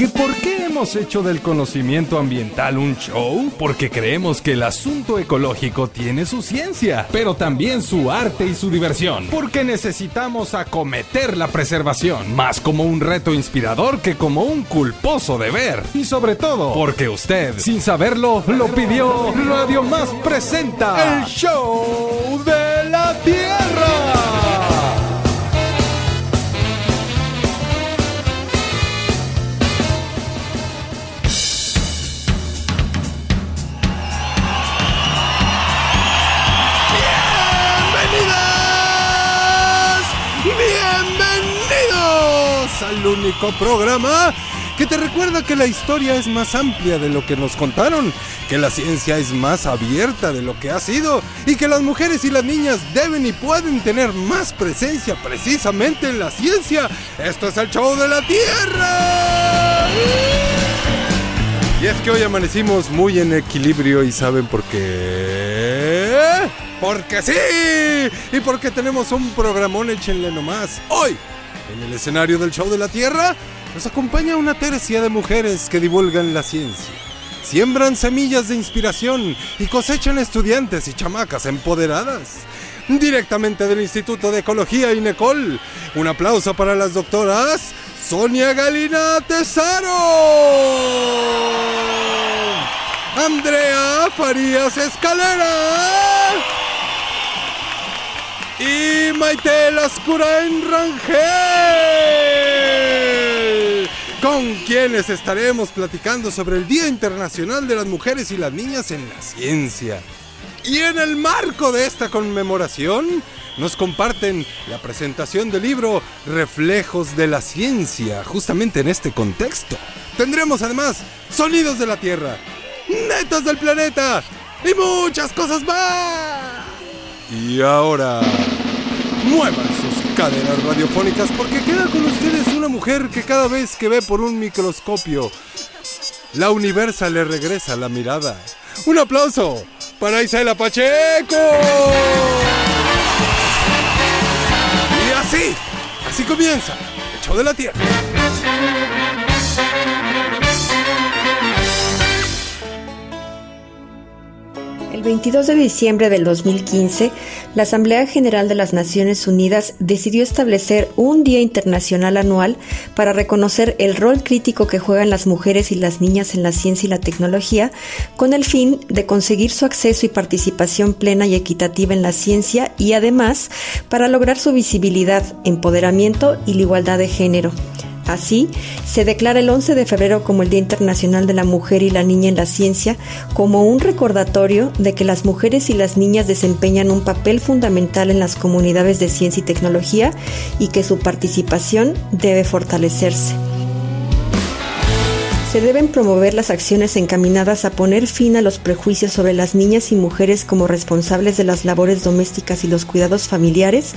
¿Que por qué hemos hecho del conocimiento ambiental un show? Porque creemos que el asunto ecológico tiene su ciencia, pero también su arte y su diversión. Porque necesitamos acometer la preservación, más como un reto inspirador que como un culposo deber. Y sobre todo, porque usted, sin saberlo, lo pidió. Radio Más presenta el show de la Tierra. Único programa que te recuerda que la historia es más amplia de lo que nos contaron, que la ciencia es más abierta de lo que ha sido y que las mujeres y las niñas deben y pueden tener más presencia precisamente en la ciencia. Esto es el show de la Tierra. Y es que hoy amanecimos muy en equilibrio y saben por qué. Porque sí. Y porque tenemos un programón, échenle nomás. Hoy en el escenario del Show de la Tierra nos acompaña una tercia de mujeres que divulgan la ciencia, siembran semillas de inspiración y cosechan estudiantes y chamacas empoderadas. Directamente del Instituto de Ecología INECOL, un aplauso para las doctoras Sonia Galina Tesaro, Andrea Farías Escalera y Maite en Rangel, con quienes estaremos platicando sobre el Día Internacional de las Mujeres y las Niñas en la Ciencia. Y en el marco de esta conmemoración, nos comparten la presentación del libro Reflejos de la Ciencia, justamente en este contexto. Tendremos además sonidos de la Tierra, netas del planeta y muchas cosas más. Y ahora, muevan sus cadenas radiofónicas porque queda con ustedes una mujer que cada vez que ve por un microscopio, la universa le regresa la mirada. Un aplauso para Isabela Pacheco. Y así, así comienza el show de la Tierra. El 22 de diciembre del 2015, la Asamblea General de las Naciones Unidas decidió establecer un Día Internacional anual para reconocer el rol crítico que juegan las mujeres y las niñas en la ciencia y la tecnología, con el fin de conseguir su acceso y participación plena y equitativa en la ciencia y además para lograr su visibilidad, empoderamiento y la igualdad de género. Así, se declara el 11 de febrero como el Día Internacional de la Mujer y la Niña en la Ciencia como un recordatorio de que las mujeres y las niñas desempeñan un papel fundamental en las comunidades de ciencia y tecnología y que su participación debe fortalecerse. Se deben promover las acciones encaminadas a poner fin a los prejuicios sobre las niñas y mujeres como responsables de las labores domésticas y los cuidados familiares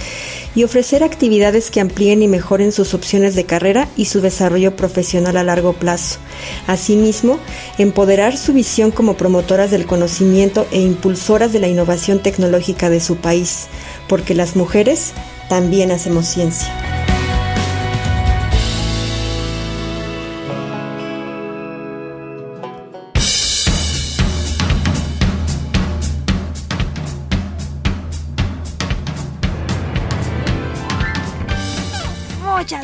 y ofrecer actividades que amplíen y mejoren sus opciones de carrera y su desarrollo profesional a largo plazo. Asimismo, empoderar su visión como promotoras del conocimiento e impulsoras de la innovación tecnológica de su país, porque las mujeres también hacemos ciencia.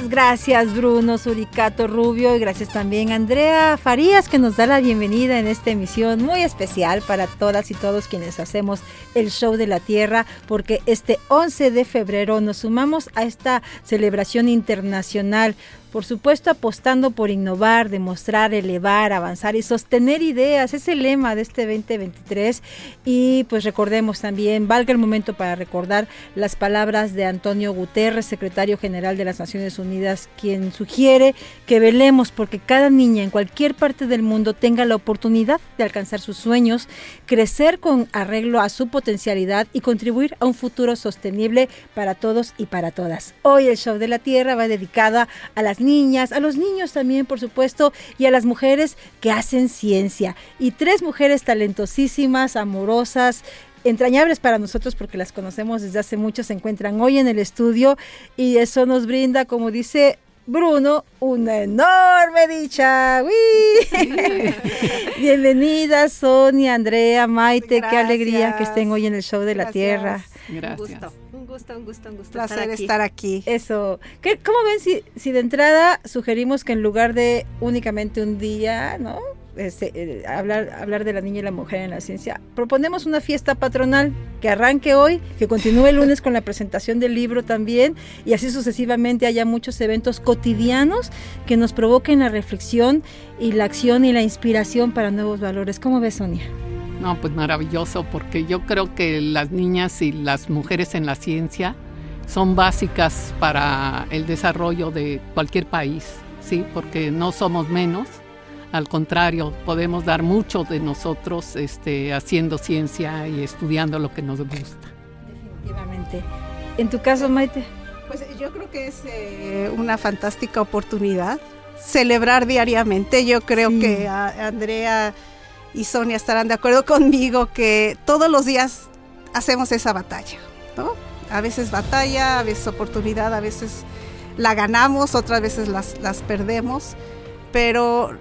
Gracias Bruno Suricato Rubio y gracias también Andrea Farías que nos da la bienvenida en esta emisión muy especial para todas y todos quienes hacemos el show de la Tierra porque este 11 de febrero nos sumamos a esta celebración internacional por supuesto apostando por innovar, demostrar, elevar, avanzar y sostener ideas. Es el lema de este 2023 y pues recordemos también, valga el momento para recordar las palabras de Antonio Guterres, secretario general de las Naciones Unidas, quien sugiere que velemos porque cada niña en cualquier parte del mundo tenga la oportunidad de alcanzar sus sueños, crecer con arreglo a su potencialidad y contribuir a un futuro sostenible para todos y para todas. Hoy el show de la Tierra va dedicada a las niñas, a los niños también, por supuesto, y a las mujeres que hacen ciencia. Y tres mujeres talentosísimas, amorosas, entrañables para nosotros porque las conocemos desde hace mucho, se encuentran hoy en el estudio y eso nos brinda, como dice Bruno, una enorme dicha. Bienvenida Sonia, Andrea, Maite, qué alegría que estén hoy en el show de la Tierra. Gracias. Gusto, un gusto, un gusto, un gusto. Placer estar aquí. Eso. ¿Cómo ven si, si de entrada sugerimos que en lugar de únicamente un día, ¿no? Este, eh, hablar, hablar de la niña y la mujer en la ciencia. Proponemos una fiesta patronal que arranque hoy, que continúe el lunes con la presentación del libro también y así sucesivamente haya muchos eventos cotidianos que nos provoquen la reflexión y la acción y la inspiración para nuevos valores. ¿Cómo ves, Sonia? No, pues maravilloso, porque yo creo que las niñas y las mujeres en la ciencia son básicas para el desarrollo de cualquier país, ¿sí? Porque no somos menos al contrario, podemos dar mucho de nosotros este, haciendo ciencia y estudiando lo que nos gusta. Definitivamente. ¿En tu caso, Maite? Pues yo creo que es eh, una fantástica oportunidad celebrar diariamente. Yo creo que Andrea y Sonia estarán de acuerdo conmigo que todos los días hacemos esa batalla, ¿no? A veces batalla, a veces oportunidad, a veces la ganamos, otras veces las, las perdemos, pero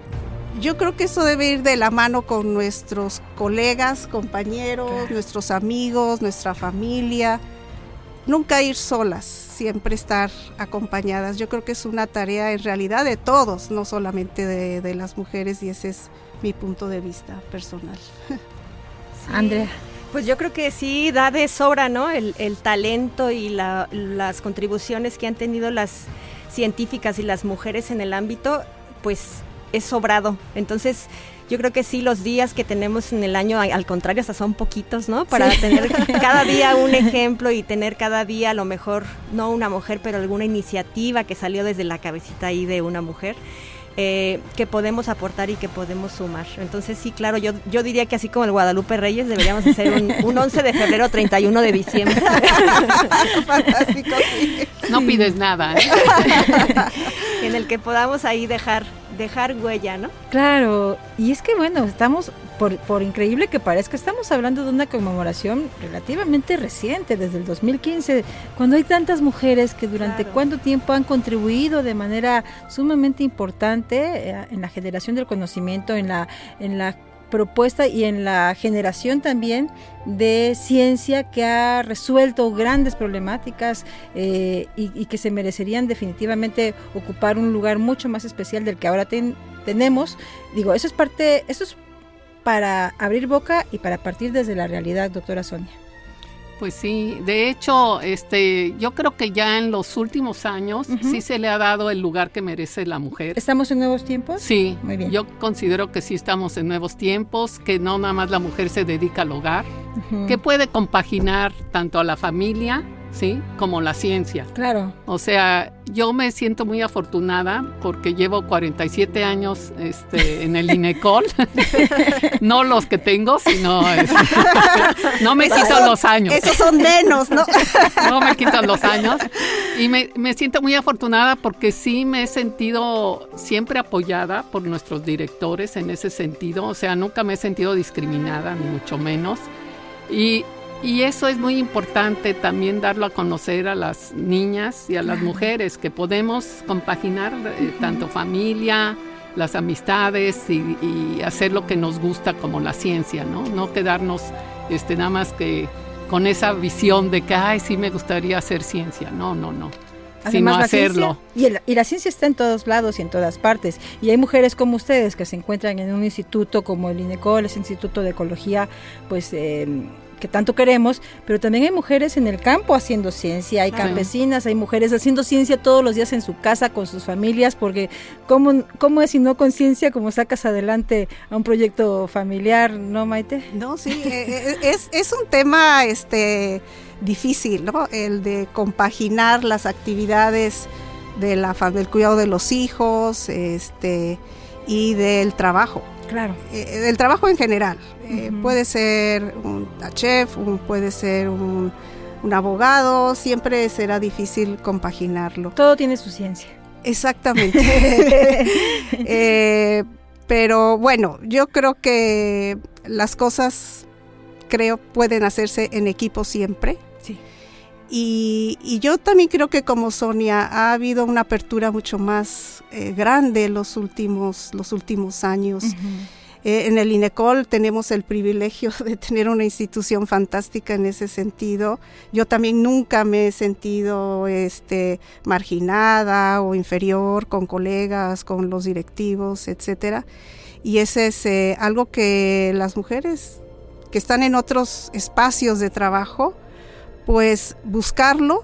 yo creo que eso debe ir de la mano con nuestros colegas, compañeros, nuestros amigos, nuestra familia. Nunca ir solas, siempre estar acompañadas. Yo creo que es una tarea en realidad de todos, no solamente de, las mujeres, y ese es mi punto de vista personal. Andrea. Pues yo creo que sí da de sobra, ¿no? El, talento y las contribuciones que han tenido las científicas y las mujeres en el ámbito, pues es sobrado. Entonces, yo creo que sí, los días que tenemos en el año, al contrario, hasta son poquitos, ¿no? Para tener cada día un ejemplo y tener cada día, a lo mejor, no una mujer, pero alguna iniciativa que salió desde la cabecita ahí de una mujer. Eh, que podemos aportar y que podemos sumar. Entonces sí, claro, yo, yo diría que así como el Guadalupe Reyes deberíamos hacer un, un 11 de febrero, 31 de diciembre. Fantástico, No pides nada. ¿eh? en el que podamos ahí dejar dejar huella, ¿no? Claro, y es que bueno, estamos, por, increíble que parezca, estamos hablando de una conmemoración relativamente reciente, desde el 2015, cuando hay tantas mujeres que durante cuánto tiempo han contribuido de manera sumamente importante eh, en la generación del conocimiento, en la, en la propuesta y en la generación también de ciencia que ha resuelto grandes problemáticas eh, y, que se merecerían definitivamente ocupar un lugar mucho más especial del que ahora tenemos. Digo, eso es parte, eso es para abrir boca y para partir desde la realidad, doctora Sonia. Pues sí, de hecho, este, yo creo que ya en los últimos años sí se le ha dado el lugar que merece la mujer. ¿Estamos en nuevos tiempos? Sí, muy bien. Yo considero que sí estamos en nuevos tiempos, que no nada más la mujer se dedica al hogar, que puede compaginar tanto a la familia ¿sí? Como la ciencia. Claro. O sea, yo me siento muy afortunada porque llevo 47 años este, en el INECOL. no los que tengo, sino... no me quitan los años. Esos son menos, ¿no? no me quitan los años. Y me, me siento muy afortunada porque sí me he sentido siempre apoyada por nuestros directores en ese sentido. O sea, nunca me he sentido discriminada, ni mucho menos. Y y eso es muy importante también darlo a conocer a las niñas y a las mujeres, que podemos compaginar eh, tanto familia, las amistades y, hacer lo que nos gusta como la ciencia, ¿no? No quedarnos este, nada más que con esa visión de que, ay, sí me gustaría hacer ciencia. No, no, no. sino hacerlo. y, y, la ciencia está en todos lados y en todas partes. Y hay mujeres como ustedes que se encuentran en un instituto como el INECOL, ese Instituto de Ecología, pues eh, que tanto queremos, pero también hay mujeres en el campo haciendo ciencia, hay campesinas, hay mujeres haciendo ciencia todos los días en su casa con sus familias, porque ¿cómo, cómo es si no con ciencia como sacas adelante a un proyecto familiar, no Maite? No, sí, eh, eh, es, es un tema este difícil, ¿no? El de compaginar las actividades de la, del cuidado de los hijos, este y del trabajo. Claro. Eh, del trabajo en general. Eh, puede ser un chef, puede ser un, abogado, siempre será difícil compaginarlo. Todo tiene su ciencia. Exactamente. Eh, pero bueno, yo creo que las cosas, creo, pueden hacerse en equipo siempre. Y, yo también creo que como Sonia ha habido una apertura mucho más eh, grande los últimos, los últimos años. Eh, en el INECOL tenemos el privilegio de tener una institución fantástica en ese sentido. Yo también nunca me he sentido este, marginada o inferior con colegas, con los directivos, etcétera. Y ese es eh, algo que las mujeres que están en otros espacios de trabajo, pues buscarlo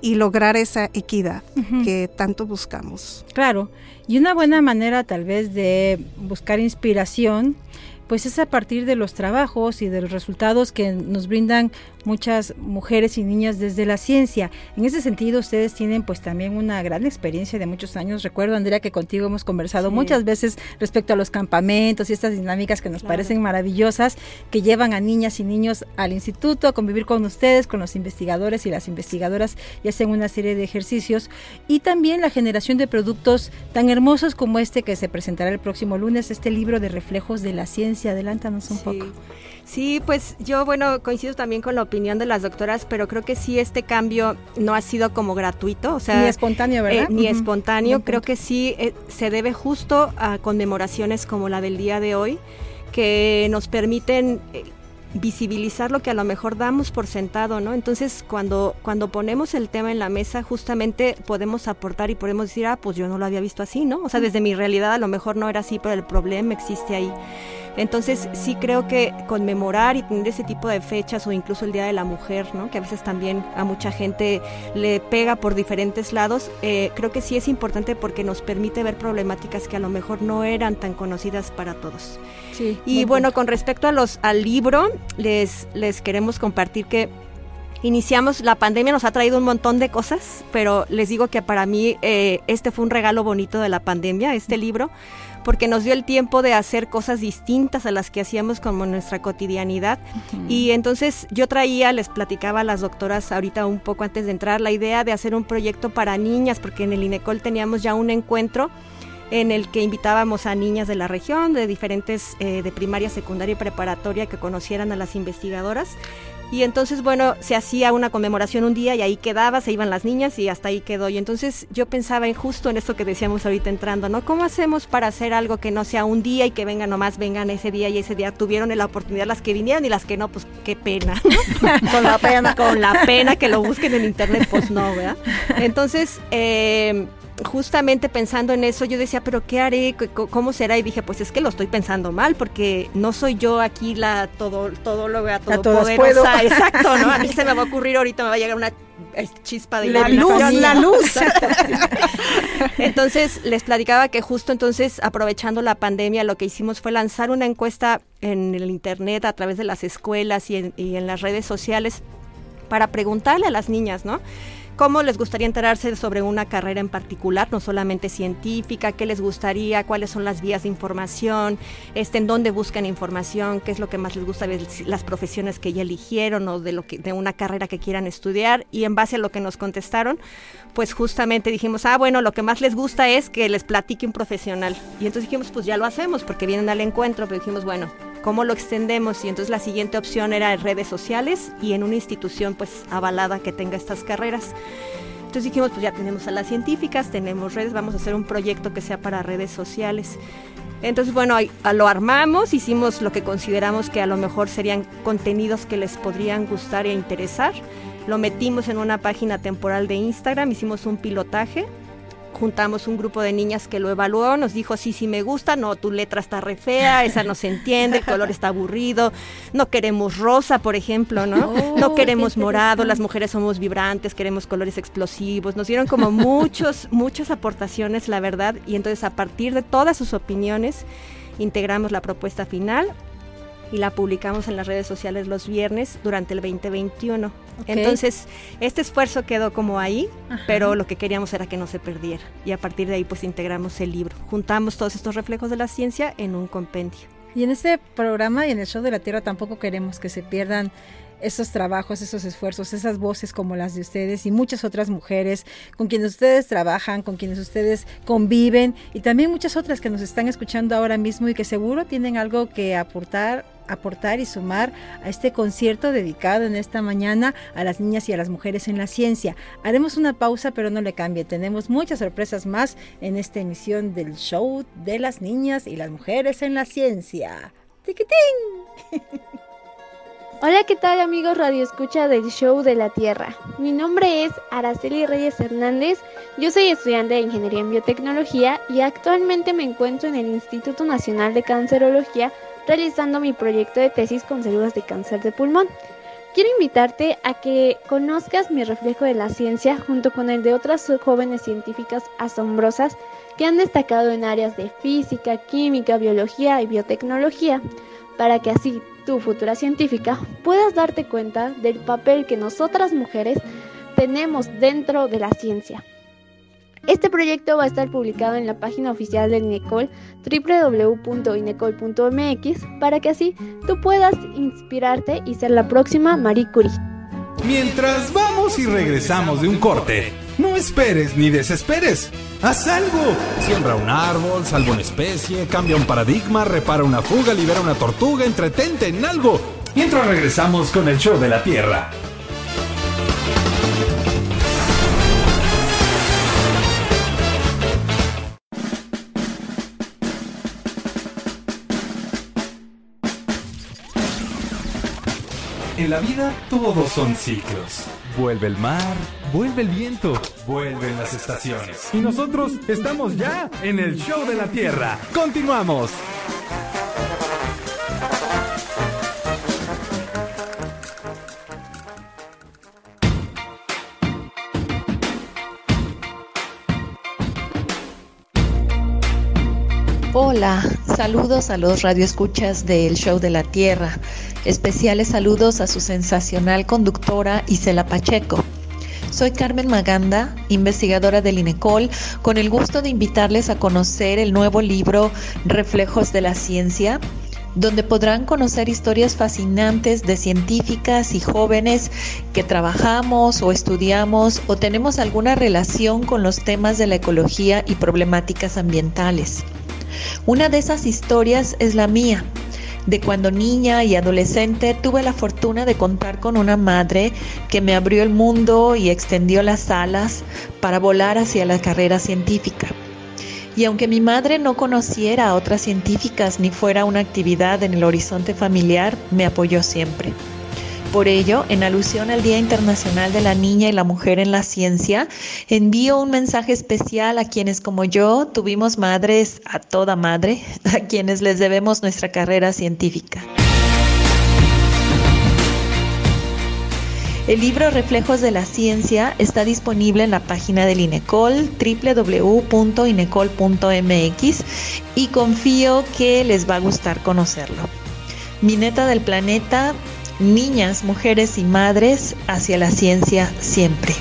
y lograr esa equidad que tanto buscamos. Claro, y una buena manera tal vez de buscar inspiración pues es a partir de los trabajos y de los resultados que nos brindan muchas mujeres y niñas desde la ciencia. En ese sentido, ustedes tienen pues también una gran experiencia de muchos años. Recuerdo, Andrea, que contigo hemos conversado muchas veces respecto a los campamentos y estas dinámicas que nos parecen maravillosas, que llevan a niñas y niños al instituto a convivir con ustedes, con los investigadores y las investigadoras y hacen una serie de ejercicios. Y también la generación de productos tan hermosos como este que se presentará el próximo lunes, este libro de reflejos de la ciencia Adelántanos un poco. Sí, pues yo, bueno, coincido también con la opinión de las doctoras, pero creo que sí este cambio no ha sido como gratuito, o sea... Ni espontáneo, ¿verdad? Eh, ni espontáneo, creo que sí eh, se debe justo a conmemoraciones como la del día de hoy, que nos permiten eh, visibilizar lo que a lo mejor damos por sentado, ¿no? Entonces, cuando, cuando ponemos el tema en la mesa, justamente podemos aportar y podemos decir, ah, pues yo no lo había visto así, ¿no? O sea, desde mi realidad a lo mejor no era así, pero el problema existe ahí. Entonces sí creo que conmemorar y tener ese tipo de fechas o incluso el Día de la Mujer, ¿no? que a veces también a mucha gente le pega por diferentes lados, eh, creo que sí es importante porque nos permite ver problemáticas que a lo mejor no eran tan conocidas para todos. Sí, y bueno, con respecto a los, al libro, les, les queremos compartir que iniciamos, la pandemia nos ha traído un montón de cosas, pero les digo que para mí eh, este fue un regalo bonito de la pandemia, este libro porque nos dio el tiempo de hacer cosas distintas a las que hacíamos como nuestra cotidianidad. Y entonces yo traía, les platicaba a las doctoras ahorita un poco antes de entrar, la idea de hacer un proyecto para niñas, porque en el INECOL teníamos ya un encuentro en el que invitábamos a niñas de la región, de diferentes, eh, de primaria, secundaria y preparatoria, que conocieran a las investigadoras. Y entonces, bueno, se hacía una conmemoración un día y ahí quedaba, se iban las niñas y hasta ahí quedó. Y entonces yo pensaba en justo en esto que decíamos ahorita entrando, ¿no? ¿Cómo hacemos para hacer algo que no sea un día y que vengan nomás, vengan ese día y ese día tuvieron la oportunidad las que vinieron y las que no, pues qué pena. con la pena. Con la pena que lo busquen en internet, pues no, ¿verdad? Entonces, eh, justamente pensando en eso, yo decía, pero ¿qué haré? ¿Cómo será? Y dije, pues es que lo estoy pensando mal, porque no soy yo aquí la todo, todo lo vea, todo poderosa. Exacto, ¿no? A mí se me va a ocurrir ahorita, me va a llegar una chispa de la luz, la luz. entonces les platicaba que justo entonces aprovechando la pandemia lo que hicimos fue lanzar una encuesta en el internet a través de las escuelas y en, y en las redes sociales para preguntarle a las niñas, ¿no? Cómo les gustaría enterarse sobre una carrera en particular, no solamente científica, qué les gustaría, cuáles son las vías de información, este, en dónde buscan información, qué es lo que más les gusta de las profesiones que ya eligieron o de lo que de una carrera que quieran estudiar y en base a lo que nos contestaron, pues justamente dijimos, ah, bueno, lo que más les gusta es que les platique un profesional. Y entonces dijimos, pues ya lo hacemos porque vienen al encuentro, pero dijimos, bueno, ¿cómo lo extendemos? Y entonces la siguiente opción era en redes sociales y en una institución pues avalada que tenga estas carreras. Entonces dijimos, pues ya tenemos a las científicas, tenemos redes, vamos a hacer un proyecto que sea para redes sociales. Entonces, bueno, lo armamos, hicimos lo que consideramos que a lo mejor serían contenidos que les podrían gustar e interesar. Lo metimos en una página temporal de Instagram, hicimos un pilotaje juntamos un grupo de niñas que lo evaluó, nos dijo, sí, sí me gusta, no, tu letra está re fea, esa no se entiende, el color está aburrido, no queremos rosa, por ejemplo, ¿no? Oh, no queremos morado, las mujeres somos vibrantes, queremos colores explosivos, nos dieron como muchos, muchas aportaciones, la verdad, y entonces a partir de todas sus opiniones, integramos la propuesta final y la publicamos en las redes sociales los viernes durante el 2021. Entonces, este esfuerzo quedó como ahí, pero lo que queríamos era que no se perdiera. Y a partir de ahí, pues integramos el libro. Juntamos todos estos reflejos de la ciencia en un compendio. Y en este programa y en el Show de la Tierra tampoco queremos que se pierdan esos trabajos, esos esfuerzos, esas voces como las de ustedes y muchas otras mujeres con quienes ustedes trabajan, con quienes ustedes conviven y también muchas otras que nos están escuchando ahora mismo y que seguro tienen algo que aportar aportar y sumar a este concierto dedicado en esta mañana a las niñas y a las mujeres en la ciencia. Haremos una pausa, pero no le cambie. Tenemos muchas sorpresas más en esta emisión del show de las niñas y las mujeres en la ciencia. ¡Tiquitín! Hola, ¿qué tal amigos Radio Escucha del Show de la Tierra? Mi nombre es Araceli Reyes Hernández, yo soy estudiante de Ingeniería en Biotecnología y actualmente me encuentro en el Instituto Nacional de Cancerología realizando mi proyecto de tesis con células de cáncer de pulmón. Quiero invitarte a que conozcas mi reflejo de la ciencia junto con el de otras jóvenes científicas asombrosas que han destacado en áreas de física, química, biología y biotecnología, para que así tu futura científica puedas darte cuenta del papel que nosotras mujeres tenemos dentro de la ciencia. Este proyecto va a estar publicado en la página oficial del INECOL www.inecol.mx para que así tú puedas inspirarte y ser la próxima Marie Curie. Mientras vamos y regresamos de un corte, no esperes ni desesperes. Haz algo. Siembra un árbol, salva una especie, cambia un paradigma, repara una fuga, libera una tortuga, entretente en algo. Mientras regresamos con el show de la Tierra. En la vida todos son ciclos. Vuelve el mar, vuelve el viento, vuelven las estaciones. Y nosotros estamos ya en el show de la Tierra. Continuamos. Hola, saludos a los radioescuchas del Show de la Tierra. Especiales saludos a su sensacional conductora Isela Pacheco. Soy Carmen Maganda, investigadora del INECOL, con el gusto de invitarles a conocer el nuevo libro Reflejos de la Ciencia, donde podrán conocer historias fascinantes de científicas y jóvenes que trabajamos o estudiamos o tenemos alguna relación con los temas de la ecología y problemáticas ambientales. Una de esas historias es la mía, de cuando niña y adolescente tuve la fortuna de contar con una madre que me abrió el mundo y extendió las alas para volar hacia la carrera científica. Y aunque mi madre no conociera a otras científicas ni fuera una actividad en el horizonte familiar, me apoyó siempre. Por ello, en alusión al Día Internacional de la Niña y la Mujer en la Ciencia, envío un mensaje especial a quienes como yo tuvimos madres a toda madre, a quienes les debemos nuestra carrera científica. El libro Reflejos de la Ciencia está disponible en la página del INECOL, www.inecol.mx, y confío que les va a gustar conocerlo. Mi neta del planeta niñas, mujeres y madres hacia la ciencia siempre.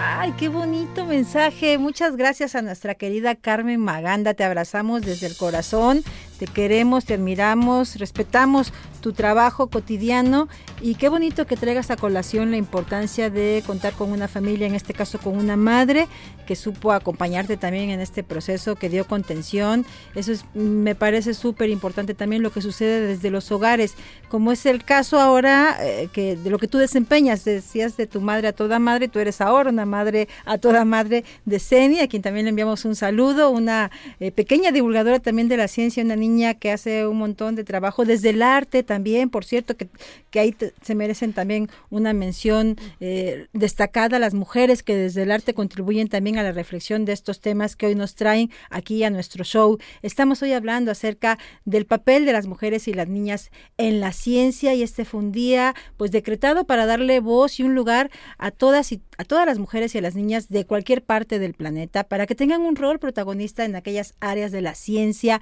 Ay, qué bonito mensaje. Muchas gracias a nuestra querida Carmen Maganda. Te abrazamos desde el corazón. Te queremos, te admiramos, respetamos tu trabajo cotidiano y qué bonito que traigas a colación la importancia de contar con una familia, en este caso con una madre que supo acompañarte también en este proceso, que dio contención. Eso es, me parece súper importante también lo que sucede desde los hogares, como es el caso ahora eh, que de lo que tú desempeñas, decías de tu madre a toda madre, tú eres ahora una madre a toda madre de Ceni, a quien también le enviamos un saludo, una eh, pequeña divulgadora también de la ciencia, una niña que hace un montón de trabajo desde el arte también, por cierto, que, que ahí se merecen también una mención eh, destacada las mujeres que desde el arte contribuyen también a la reflexión de estos temas que hoy nos traen aquí a nuestro show. Estamos hoy hablando acerca del papel de las mujeres y las niñas en la ciencia y este fue un día pues decretado para darle voz y un lugar a todas y a todas las mujeres y a las niñas de cualquier parte del planeta para que tengan un rol protagonista en aquellas áreas de la ciencia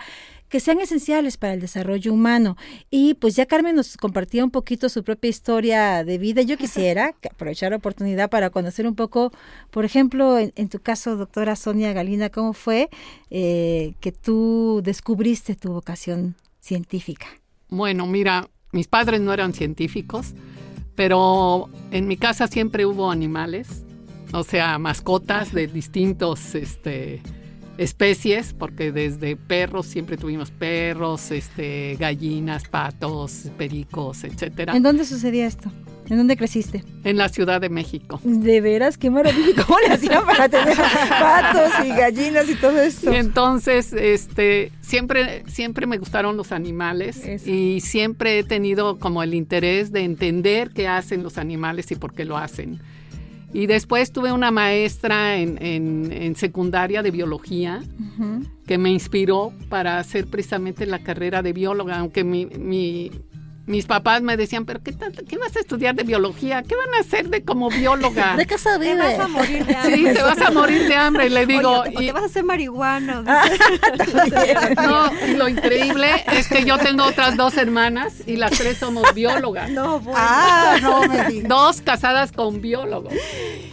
que sean esenciales para el desarrollo humano. Y pues ya Carmen nos compartía un poquito su propia historia de vida. Yo quisiera aprovechar la oportunidad para conocer un poco, por ejemplo, en, tu caso, doctora Sonia Galina, cómo fue eh, que tú descubriste tu vocación científica. Bueno, mira, mis padres no eran científicos, pero en mi casa siempre hubo animales, o sea, mascotas de distintos este, especies, porque desde perros siempre tuvimos perros, este, gallinas, patos, pericos, etcétera. ¿En dónde sucedía esto? ¿En dónde creciste? En la Ciudad de México. De veras, qué maravilla. ¿Cómo le hacían para tener patos y gallinas y todo eso? Y entonces, este, siempre, siempre me gustaron los animales Eso. y siempre he tenido como el interés de entender qué hacen los animales y por qué lo hacen. Y después tuve una maestra en, en- en secundaria de biología que me inspiró para hacer precisamente la carrera de bióloga, aunque mi, mi- mis papás me decían, pero qué, tanto- ¿qué vas a estudiar de biología? ¿Qué van a hacer de como bióloga? ¿De qué Te vive? vas a morir de hambre. Sí, te vas a morir de hambre. Y le digo, Oye, o y- te vas a hacer marihuana. no, y lo increíble es que yo tengo otras dos hermanas y las tres somos biólogas. No, bueno. Ah, no me digas. Dos casadas con biólogos.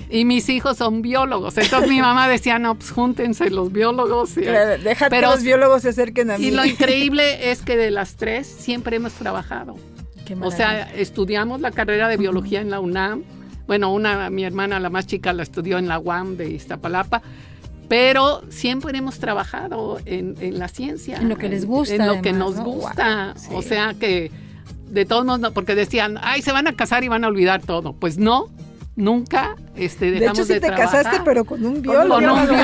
Y mis hijos son biólogos. Entonces mi mamá decía, no, pues júntense los biólogos. Y, Claro, Deja Pero- que los biólogos se acerquen a mí. y lo increíble es que de las tres siempre hemos trabajado. O sea, estudiamos la carrera de biología en la UNAM. Bueno, una, mi hermana, la más chica, la estudió en la UAM de Iztapalapa. Pero siempre hemos trabajado en, en la ciencia. En lo que les gusta, En lo que nos ¿no? gusta. Wow, O sea que de todos modos, porque decían, ay, se van a casar y van a olvidar todo. Pues no, nunca este, de dejamos hecho, sí de te trabajar. casaste, pero con un biólogo. Con un biólogo.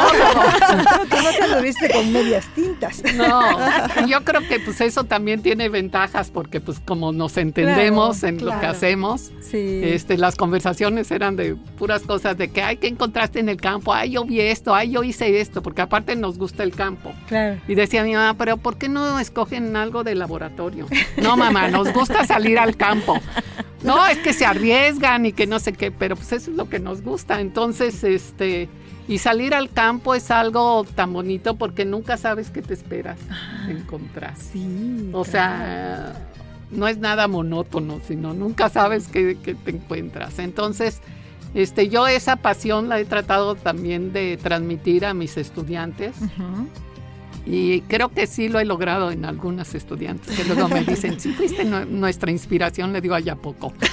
Tú no te lo viste con medias tintas. No, yo creo que pues eso también tiene ventajas porque pues como nos entendemos Claro, en lo que hacemos, Sí. este, las conversaciones eran de puras cosas de que, ay, ¿qué encontraste en el campo? Ay, yo vi esto, ay, yo hice esto, porque aparte nos gusta el campo. Claro. Y decía mi mamá, pero ¿por qué no escogen algo de laboratorio? No, mamá, nos gusta salir al campo. No, es que se arriesgan y que no sé qué, pero pues eso es lo que nos gusta. Entonces, este, y salir al campo es algo tan bonito porque nunca sabes qué te esperas encontrar. Sí. O sea, no es nada monótono, sino nunca sabes qué, qué te encuentras. Entonces, este, yo esa pasión la he tratado también de transmitir a mis estudiantes. Y creo que sí lo he logrado en algunas estudiantes que luego me dicen, si fuiste nu- nuestra inspiración, le digo, allá poco.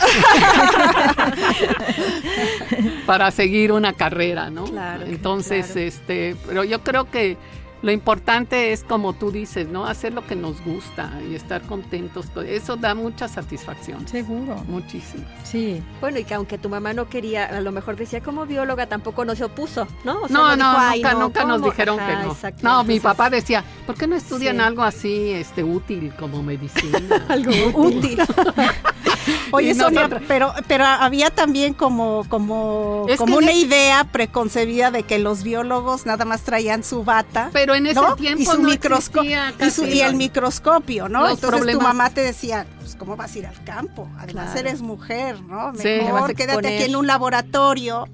Para seguir una carrera, ¿no? Claro, Entonces, claro. este, pero yo creo que lo importante es, como tú dices, ¿no? Hacer lo que nos gusta y estar contentos. Eso da mucha satisfacción. Seguro. Muchísimo. Sí. Bueno, y que aunque tu mamá no quería, a lo mejor decía como bióloga, tampoco no se opuso, ¿no? O sea, No, no, dijo, "Ay, nunca, nunca nos ¿cómo?". dijeron Ajá, que no. exacto. No, mi papá decía, ¿por qué no estudian Sí. algo así, este, útil como medicina? Algo útil. Oye, Y Sonia, pero, pero había también como, como, Es como una en- idea preconcebida de que los biólogos nada más traían su bata. Pero en ese ¿no? tiempo y su no microsco- existía y, su- casi y el microscopio, ¿no? Entonces tu mamá te decía, pues cómo vas a ir al campo, además Claro. eres mujer, ¿no? Sí. Te vas a Mejor quédate exponer. aquí en un laboratorio,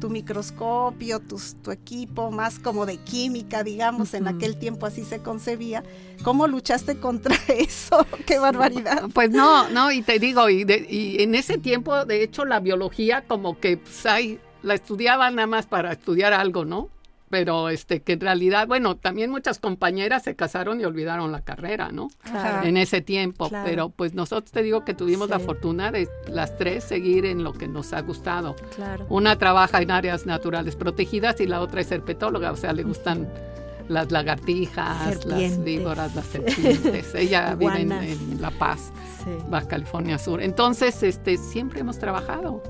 tu microscopio, tus- tu equipo más como de química, digamos, en aquel tiempo así se concebía. ¿Cómo luchaste contra eso? ¡Qué barbaridad! Pues no, no, y te digo, y, de- y en ese tiempo, de hecho, la biología como que pues, ay, la estudiaban nada más para estudiar algo, ¿no? Pero este, que en realidad, bueno, también muchas compañeras se casaron y olvidaron la carrera, ¿no? Claro. En ese tiempo, Claro. pero pues nosotros te digo que tuvimos la fortuna de las tres seguir en lo que nos ha gustado. Claro. Una trabaja en áreas naturales protegidas y la otra es herpetóloga, o sea, le gustan las lagartijas, las víboras, las serpientes. Ella vive en La Paz, Sí. Baja California Sur. Entonces, este, siempre hemos trabajado.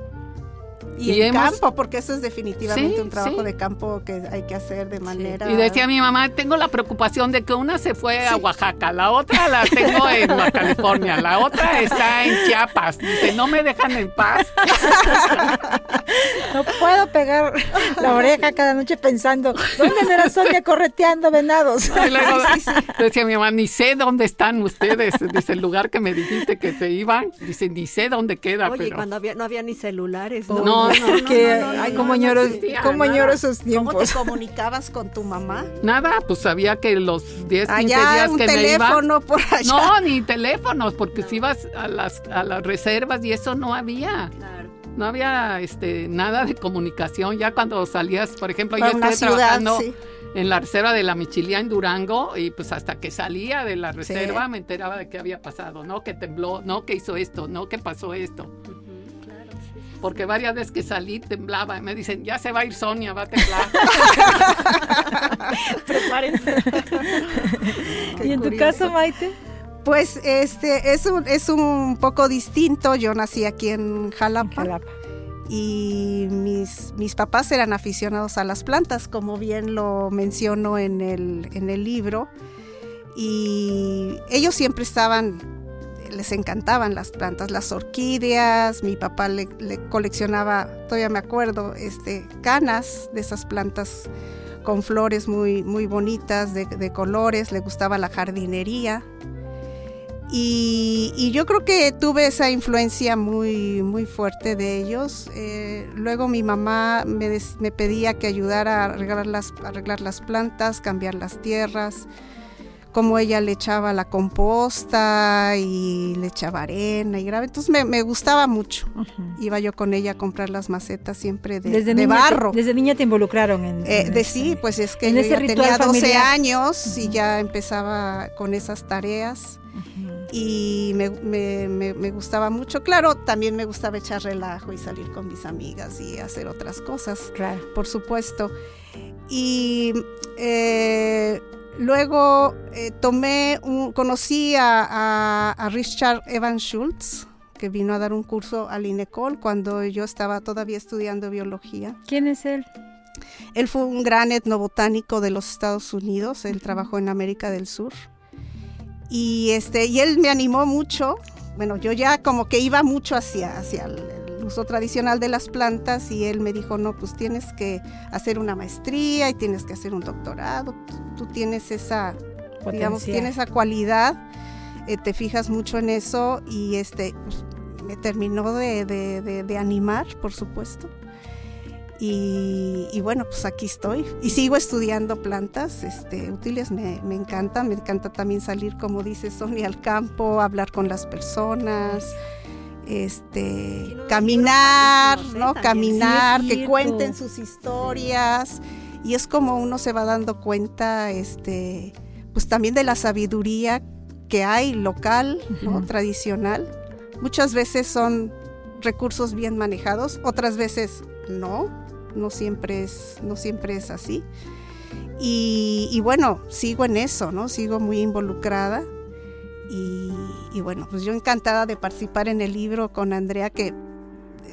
Y, Y en hemos- campo, porque eso es definitivamente Sí, un trabajo sí. de campo que hay que hacer de manera... Y decía mi mamá, tengo la preocupación de que una se fue a Oaxaca, la otra la tengo en Baja California, la otra está en Chiapas. Dice, no me dejan en paz. No puedo pegar la oreja cada noche pensando, ¿dónde andará Sonia correteando venados? Y luego decía mi mamá, ni sé dónde están ustedes. Dice, el lugar que me dijiste que se iban, dice, ni sé dónde queda. Oye, pero... cuando había, no había ni celulares, ¿no? No, no, no, que, ay, cómo añoro, cómo esos ¿Cómo te tiempos. comunicabas con tu mamá? Nada, pues sabía que los 10, 15 Allá días un que me iba. teléfono por allá. No, ni teléfonos, porque si ibas a las, a las reservas y eso no había. Claro. No había este, nada de comunicación. Ya cuando salías, por ejemplo, Para yo estuve ciudad, trabajando sí. en la reserva de la Michilia en Durango y pues hasta que salía de la reserva me enteraba de qué había pasado, ¿no? Que tembló, no que hizo esto, no que pasó esto. Porque varias veces que salí temblaba y me dicen, ya se va a ir Sonia, va a temblar. Prepárense. ¿Y en tu caso, Maite? Pues este es un, es un poco distinto. Yo nací aquí en Jalapa. Jalapa. Y mis, mis papás eran aficionados a las plantas, como bien lo menciono en el, en el libro. Y ellos siempre estaban, les encantaban las plantas, las orquídeas. Mi papá le, le coleccionaba, todavía me acuerdo, este, canas de esas plantas con flores muy, muy bonitas, de, colores. Le gustaba la jardinería. Y, yo creo que tuve esa influencia muy, muy fuerte de ellos. Eh, luego mi mamá me, pedía que ayudara a arreglar las plantas, cambiar las tierras, como ella le echaba la composta y le echaba arena y grave. Entonces me, me gustaba mucho. Uh -huh. Iba yo con ella a comprar las macetas siempre de, desde de niña barro. Te, desde niña te involucraron en, eh, en de este, sí, pues es que yo ya tenía 12 familiar. años uh -huh. y ya empezaba con esas tareas. Uh -huh y me, me, me, me, gustaba mucho. Claro, también me gustaba echar relajo y salir con mis amigas y hacer otras cosas, claro. por supuesto. Y eh, luego eh, tomé, un, conocí a, a, a, Richard Evans Schultz, que vino a dar un curso al INECOL cuando yo estaba todavía estudiando biología. ¿Quién es él? Él fue un gran etnobotánico de los Estados Unidos, él trabajó en América del Sur y este y él me animó mucho bueno yo ya como que iba mucho hacia hacia el, uso tradicional de las plantas y él me dijo no pues tienes que hacer una maestría y tienes que hacer un doctorado tú, tú tienes esa Potencial. digamos tienes esa cualidad eh, te fijas mucho en eso y este pues, me terminó de, de, de, de animar por supuesto y, y, bueno, pues aquí estoy. Y sigo estudiando plantas este, útiles, me, me, encanta. Me encanta también salir, como dice Sonia, al campo, hablar con las personas. Este, caminar, ¿no? Caminar, que cuenten sus historias. Y es como uno se va dando cuenta, este, pues también de la sabiduría que hay local, ¿no? Tradicional. Muchas veces son recursos bien manejados, otras veces no no siempre es, no siempre es así. Y, y, bueno, sigo en eso, ¿no? Sigo muy involucrada. Y, y, bueno, pues yo encantada de participar en el libro con Andrea, que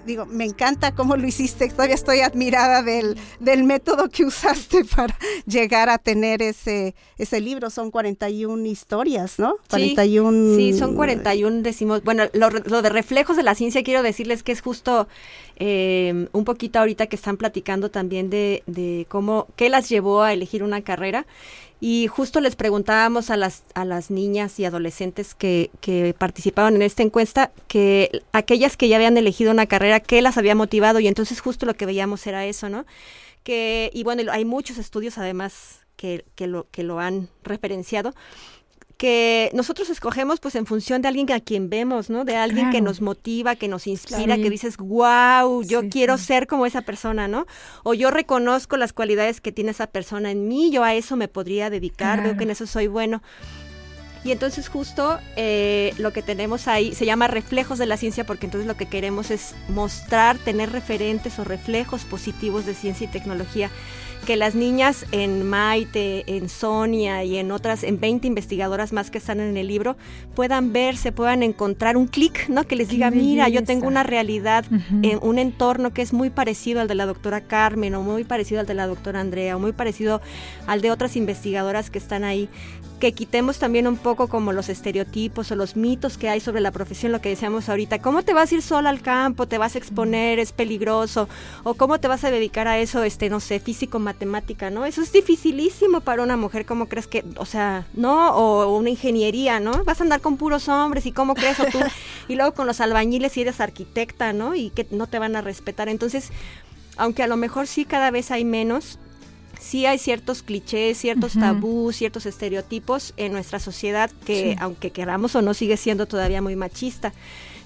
digo, me encanta cómo lo hiciste, todavía estoy admirada del, del método que usaste para llegar a tener ese, ese libro, son 41 historias, ¿no? 41... Sí, sí son 41, decimos, bueno, lo, lo, de reflejos de la ciencia quiero decirles que es justo eh, un poquito ahorita que están platicando también de, de cómo, qué las llevó a elegir una carrera. Y justo les preguntábamos a las, a las niñas y adolescentes que, que, participaban en esta encuesta que aquellas que ya habían elegido una carrera, ¿qué las había motivado? Y entonces justo lo que veíamos era eso, ¿no? Que, y bueno, hay muchos estudios además que, que, lo, que lo han referenciado que nosotros escogemos pues en función de alguien a quien vemos, ¿no? De alguien claro. que nos motiva, que nos inspira, que dices, wow, yo sí, quiero sí. ser como esa persona, ¿no? O yo reconozco las cualidades que tiene esa persona en mí, yo a eso me podría dedicar, claro. veo que en eso soy bueno. Y entonces justo eh, lo que tenemos ahí se llama reflejos de la ciencia porque entonces lo que queremos es mostrar, tener referentes o reflejos positivos de ciencia y tecnología que las niñas en Maite, en Sonia y en otras, en 20 investigadoras más que están en el libro, puedan verse, puedan encontrar un clic, ¿no? Que les diga, mira, yo tengo una realidad, uh -huh. en un entorno que es muy parecido al de la doctora Carmen, o muy parecido al de la doctora Andrea, o muy parecido al de otras investigadoras que están ahí que quitemos también un poco como los estereotipos o los mitos que hay sobre la profesión, lo que decíamos ahorita, ¿cómo te vas a ir sola al campo? ¿Te vas a exponer? ¿Es peligroso? ¿O cómo te vas a dedicar a eso, este, no sé, físico, matemática, ¿no? Eso es dificilísimo para una mujer, ¿cómo crees que, o sea, ¿no? O una ingeniería, ¿no? Vas a andar con puros hombres y cómo crees o tú, y luego con los albañiles y eres arquitecta, ¿no? Y que no te van a respetar. Entonces, aunque a lo mejor sí cada vez hay menos, sí hay ciertos clichés, ciertos uh -huh. tabús, ciertos estereotipos en nuestra sociedad que, sí. aunque queramos o no, sigue siendo todavía muy machista.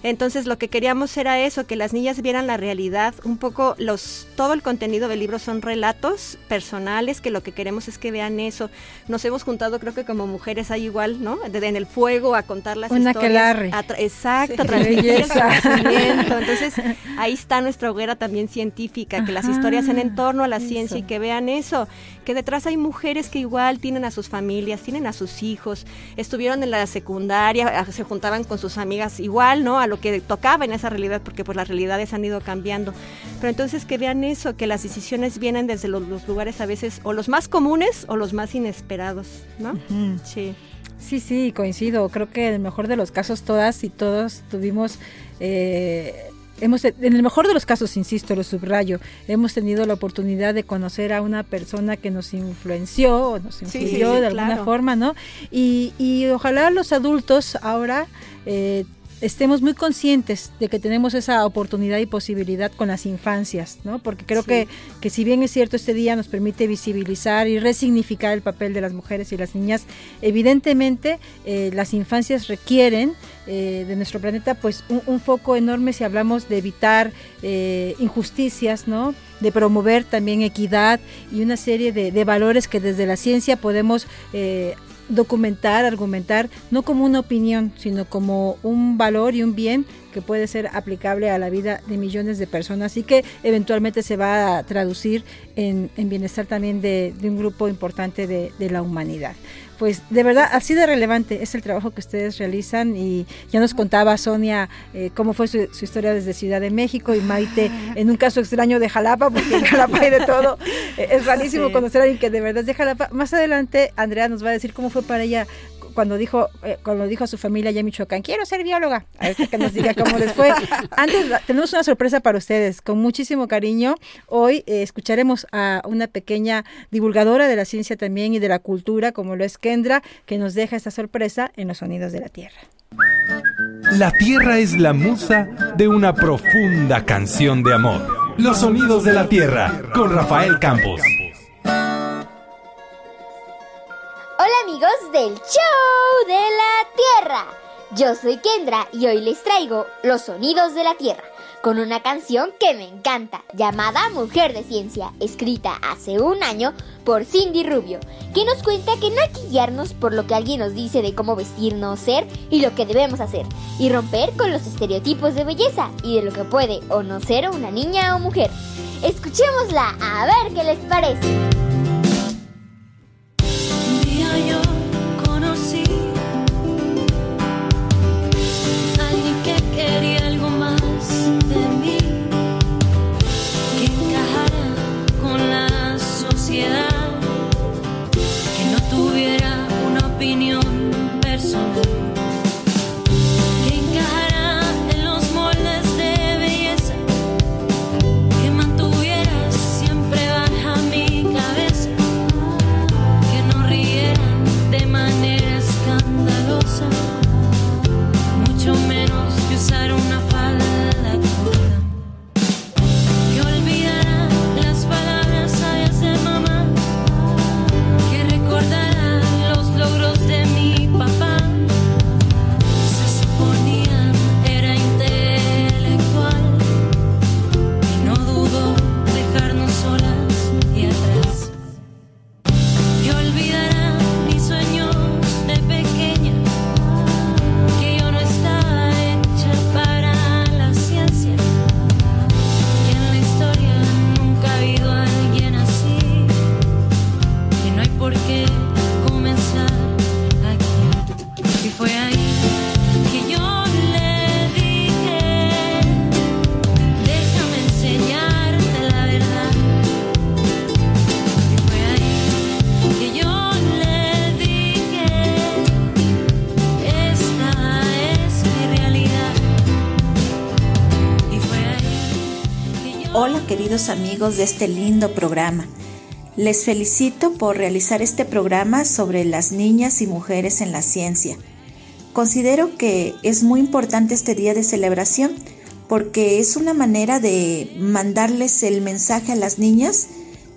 Entonces lo que queríamos era eso, que las niñas vieran la realidad, un poco los todo el contenido del libro son relatos personales, que lo que queremos es que vean eso. Nos hemos juntado creo que como mujeres hay igual, ¿no? en el fuego a contar las Una historias. Que exacto, Entonces, ahí está nuestra hoguera también científica, que las historias sean en torno a la ciencia y que vean eso, que detrás hay mujeres que igual tienen a sus familias, tienen a sus hijos, estuvieron en la secundaria, se juntaban con sus amigas igual, ¿no? A lo que tocaba en esa realidad, porque pues las realidades han ido cambiando. Pero entonces que vean eso, que las decisiones vienen desde los, lugares a veces o los más comunes o los más inesperados, ¿no? Sí. Sí, sí, coincido. Creo que en el mejor de los casos todas y todos tuvimos... Eh, hemos, en el mejor de los casos, insisto, lo subrayo, hemos tenido la oportunidad de conocer a una persona que nos influenció o nos influyó de alguna forma, ¿no? Y, y ojalá los adultos ahora eh, estemos muy conscientes de que tenemos esa oportunidad y posibilidad con las infancias, ¿no? Porque creo que, que si bien es cierto, este día nos permite visibilizar y resignificar el papel de las mujeres y las niñas, evidentemente eh, las infancias requieren eh, de nuestro planeta pues un, foco enorme si hablamos de evitar eh, injusticias, ¿no? De promover también equidad y una serie de, de valores que desde la ciencia podemos documentar, argumentar, no como una opinión, sino como un valor y un bien que puede ser aplicable a la vida de millones de personas y que eventualmente se va a traducir en, bienestar también de, un grupo importante de, la humanidad pues de verdad así de relevante es el trabajo que ustedes realizan y ya nos contaba Sonia eh, cómo fue su, historia desde Ciudad de México y Maite en un caso extraño de Jalapa, porque en Jalapa hay de todo. Eh, es rarísimo conocer a alguien que de verdad es de Jalapa. Más adelante Andrea nos va a decir cómo fue para ella cuando dijo, eh, cuando dijo a su familia allá en Michoacán, quiero ser bióloga. A ver que nos diga cómo les fue. Antes tenemos una sorpresa para ustedes, con muchísimo cariño. Hoy eh, escucharemos a una pequeña divulgadora de la ciencia también y de la cultura, como lo es Kendra, que nos deja esta sorpresa en los sonidos de la Tierra. La Tierra es la musa de una profunda canción de amor. Los sonidos de la Tierra, con Rafael Campos. Hola amigos del Show de la Tierra. Yo soy Kendra y hoy les traigo los sonidos de la Tierra con una canción que me encanta llamada Mujer de Ciencia, escrita hace un año por Cindy Rubio, que nos cuenta que no hay que guiarnos por lo que alguien nos dice de cómo vestirnos, ser y lo que debemos hacer, y romper con los estereotipos de belleza y de lo que puede o no ser una niña o mujer. Escuchémosla a ver qué les parece. Yo conocí a alguien que quería algo más de mí, que encajara con la sociedad, que no tuviera una opinión. De este lindo programa. Les felicito por realizar este programa sobre las niñas y mujeres en la ciencia. Considero que es muy importante este día de celebración porque es una manera de mandarles el mensaje a las niñas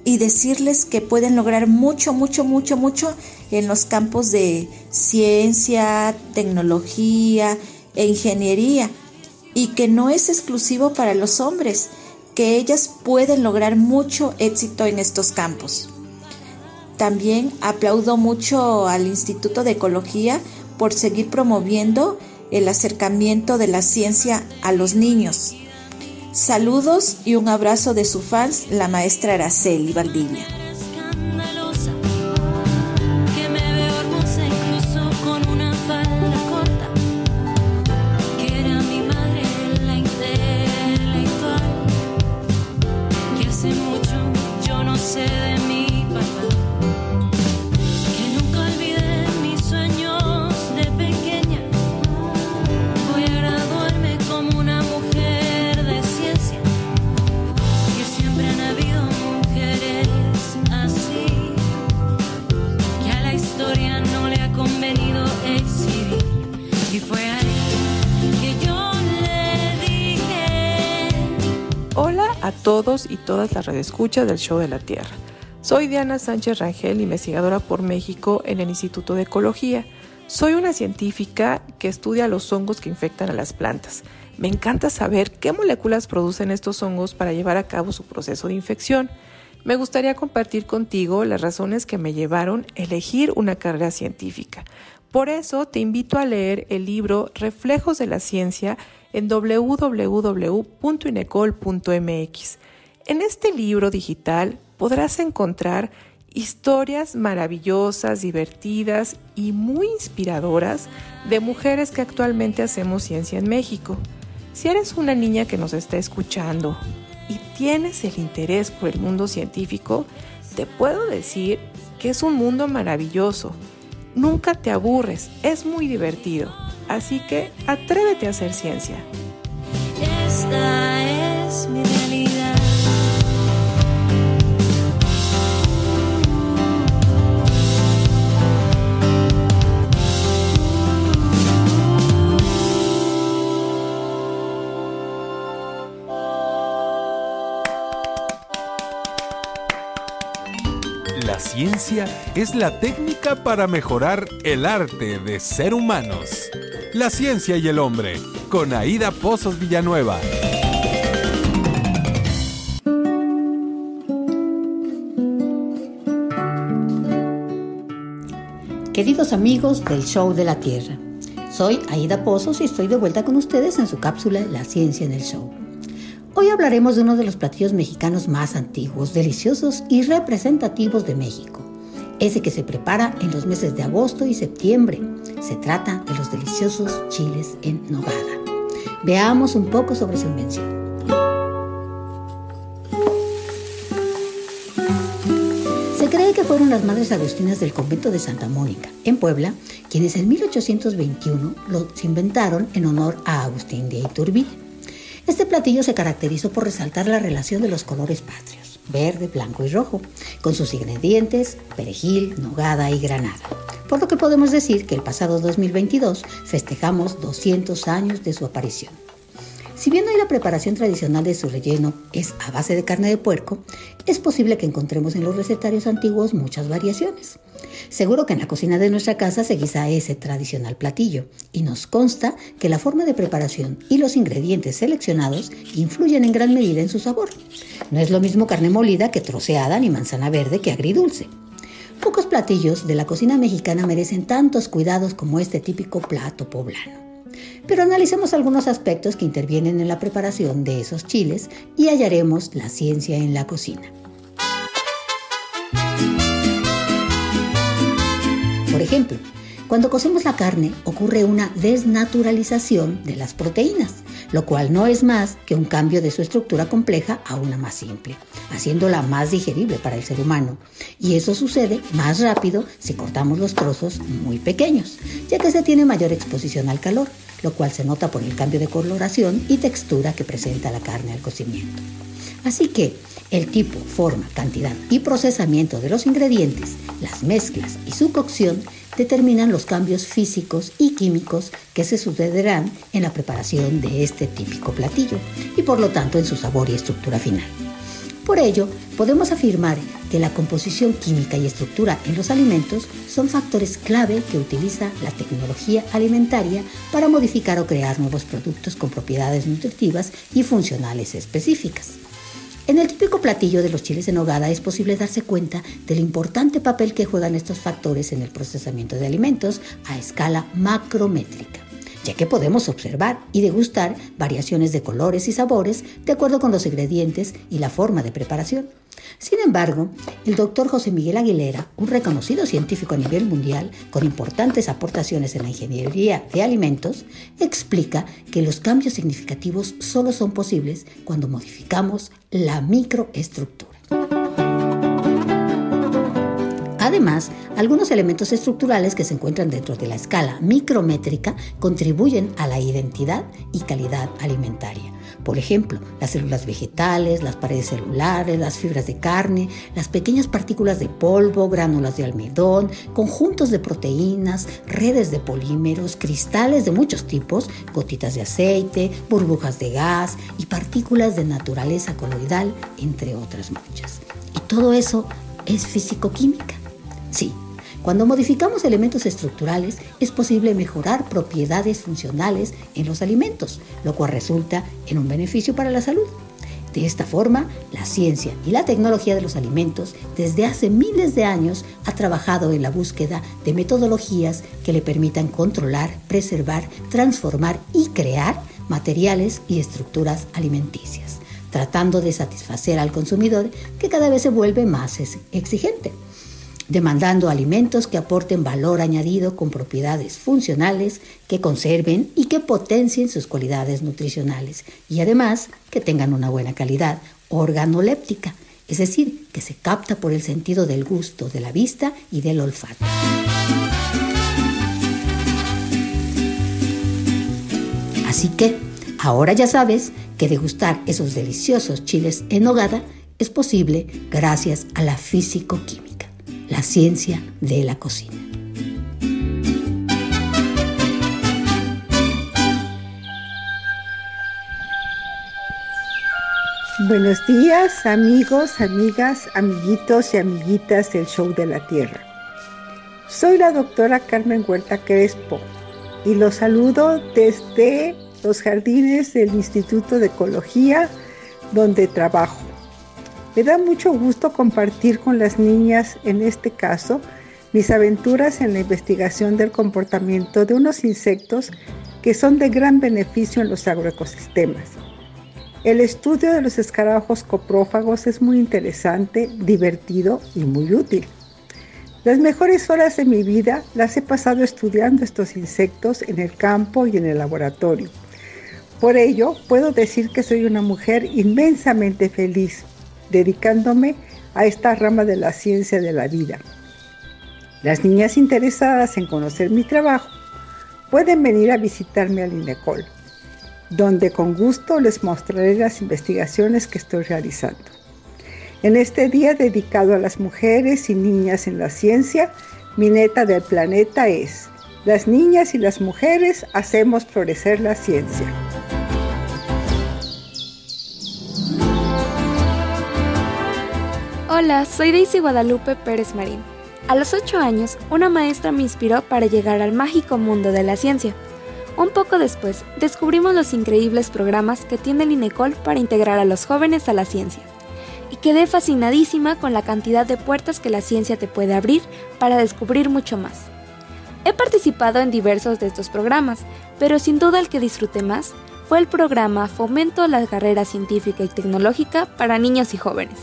y decirles que pueden lograr mucho, mucho, mucho, mucho en los campos de ciencia, tecnología e ingeniería y que no es exclusivo para los hombres, ellas pueden lograr mucho éxito en estos campos. También aplaudo mucho al Instituto de Ecología por seguir promoviendo el acercamiento de la ciencia a los niños. Saludos y un abrazo de su fans, la maestra Araceli Valdivia. Todos y todas las radioescuchas del Show de la Tierra. Soy Diana Sánchez Rangel, investigadora por México en el Instituto de Ecología. Soy una científica que estudia los hongos que infectan a las plantas. Me encanta saber qué moléculas producen estos hongos para llevar a cabo su proceso de infección. Me gustaría compartir contigo las razones que me llevaron a elegir una carrera científica. Por eso te invito a leer el libro Reflejos de la Ciencia en www.inecol.mx. En este libro digital podrás encontrar historias maravillosas, divertidas y muy inspiradoras de mujeres que actualmente hacemos ciencia en México. Si eres una niña que nos está escuchando y tienes el interés por el mundo científico, te puedo decir que es un mundo maravilloso. Nunca te aburres, es muy divertido. Así que atrévete a hacer ciencia. Esta es mi realidad. Ciencia es la técnica para mejorar el arte de ser humanos. La ciencia y el hombre, con Aida Pozos Villanueva. Queridos amigos del Show de la Tierra, soy Aida Pozos y estoy de vuelta con ustedes en su cápsula La Ciencia en el Show. Hoy hablaremos de uno de los platillos mexicanos más antiguos, deliciosos y representativos de México, ese que se prepara en los meses de agosto y septiembre. Se trata de los deliciosos chiles en nogada. Veamos un poco sobre su invención. Se cree que fueron las madres agustinas del convento de Santa Mónica, en Puebla, quienes en 1821 los inventaron en honor a Agustín de Iturbide. Este platillo se caracterizó por resaltar la relación de los colores patrios verde, blanco y rojo, con sus ingredientes perejil, nogada y granada. Por lo que podemos decir que el pasado 2022 festejamos 200 años de su aparición. Si bien hoy la preparación tradicional de su relleno es a base de carne de puerco, es posible que encontremos en los recetarios antiguos muchas variaciones. Seguro que en la cocina de nuestra casa se guisa ese tradicional platillo y nos consta que la forma de preparación y los ingredientes seleccionados influyen en gran medida en su sabor. No es lo mismo carne molida que troceada ni manzana verde que agridulce. Pocos platillos de la cocina mexicana merecen tantos cuidados como este típico plato poblano. Pero analicemos algunos aspectos que intervienen en la preparación de esos chiles y hallaremos la ciencia en la cocina. Por ejemplo, cuando cocemos la carne ocurre una desnaturalización de las proteínas, lo cual no es más que un cambio de su estructura compleja a una más simple, haciéndola más digerible para el ser humano. Y eso sucede más rápido si cortamos los trozos muy pequeños, ya que se tiene mayor exposición al calor, lo cual se nota por el cambio de coloración y textura que presenta la carne al cocimiento. Así que el tipo, forma, cantidad y procesamiento de los ingredientes, las mezclas y su cocción determinan los cambios físicos y químicos que se sucederán en la preparación de este típico platillo y por lo tanto en su sabor y estructura final. Por ello, podemos afirmar que la composición química y estructura en los alimentos son factores clave que utiliza la tecnología alimentaria para modificar o crear nuevos productos con propiedades nutritivas y funcionales específicas. En el típico platillo de los chiles en nogada es posible darse cuenta del importante papel que juegan estos factores en el procesamiento de alimentos a escala macrométrica ya que podemos observar y degustar variaciones de colores y sabores de acuerdo con los ingredientes y la forma de preparación. Sin embargo, el doctor José Miguel Aguilera, un reconocido científico a nivel mundial con importantes aportaciones en la ingeniería de alimentos, explica que los cambios significativos solo son posibles cuando modificamos la microestructura. Además, algunos elementos estructurales que se encuentran dentro de la escala micrométrica contribuyen a la identidad y calidad alimentaria. Por ejemplo, las células vegetales, las paredes celulares, las fibras de carne, las pequeñas partículas de polvo, gránulas de almidón, conjuntos de proteínas, redes de polímeros, cristales de muchos tipos, gotitas de aceite, burbujas de gas y partículas de naturaleza coloidal, entre otras muchas. Y todo eso es físico-química. Sí, cuando modificamos elementos estructurales es posible mejorar propiedades funcionales en los alimentos, lo cual resulta en un beneficio para la salud. De esta forma, la ciencia y la tecnología de los alimentos desde hace miles de años ha trabajado en la búsqueda de metodologías que le permitan controlar, preservar, transformar y crear materiales y estructuras alimenticias, tratando de satisfacer al consumidor que cada vez se vuelve más exigente demandando alimentos que aporten valor añadido con propiedades funcionales, que conserven y que potencien sus cualidades nutricionales y además que tengan una buena calidad organoléptica, es decir, que se capta por el sentido del gusto, de la vista y del olfato. Así que, ahora ya sabes que degustar esos deliciosos chiles en nogada es posible gracias a la físico-química la ciencia de la cocina. Buenos días amigos, amigas, amiguitos y amiguitas del Show de la Tierra. Soy la doctora Carmen Huerta Crespo y los saludo desde los jardines del Instituto de Ecología donde trabajo. Me da mucho gusto compartir con las niñas, en este caso, mis aventuras en la investigación del comportamiento de unos insectos que son de gran beneficio en los agroecosistemas. El estudio de los escarabajos coprófagos es muy interesante, divertido y muy útil. Las mejores horas de mi vida las he pasado estudiando estos insectos en el campo y en el laboratorio. Por ello, puedo decir que soy una mujer inmensamente feliz dedicándome a esta rama de la ciencia de la vida. Las niñas interesadas en conocer mi trabajo pueden venir a visitarme al INECOL, donde con gusto les mostraré las investigaciones que estoy realizando. En este día dedicado a las mujeres y niñas en la ciencia, mi neta del planeta es, las niñas y las mujeres hacemos florecer la ciencia. Hola, soy Daisy Guadalupe Pérez Marín. A los 8 años, una maestra me inspiró para llegar al mágico mundo de la ciencia. Un poco después, descubrimos los increíbles programas que tiene el INECOL para integrar a los jóvenes a la ciencia. Y quedé fascinadísima con la cantidad de puertas que la ciencia te puede abrir para descubrir mucho más. He participado en diversos de estos programas, pero sin duda el que disfruté más fue el programa Fomento la carrera científica y tecnológica para niños y jóvenes.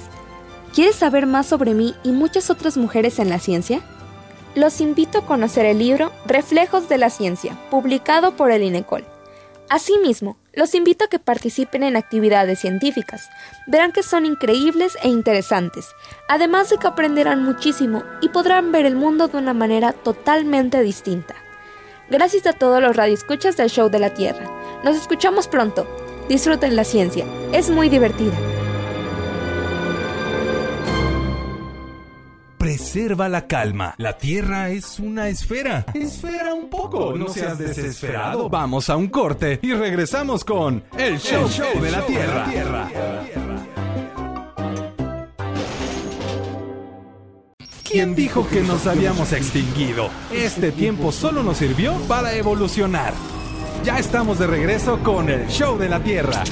¿Quieres saber más sobre mí y muchas otras mujeres en la ciencia? Los invito a conocer el libro Reflejos de la Ciencia, publicado por el INECOL. Asimismo, los invito a que participen en actividades científicas. Verán que son increíbles e interesantes, además de que aprenderán muchísimo y podrán ver el mundo de una manera totalmente distinta. Gracias a todos los radioescuchas del Show de la Tierra. Nos escuchamos pronto. Disfruten la ciencia, es muy divertida. Preserva la calma. La Tierra es una esfera. Esfera un poco, no, seas desesperado. Vamos a un corte y regresamos con El Show. De la tierra. ¿Quién dijo que nos habíamos extinguido? Este tiempo solo nos sirvió para evolucionar. Ya estamos de regreso con el Show de la Tierra.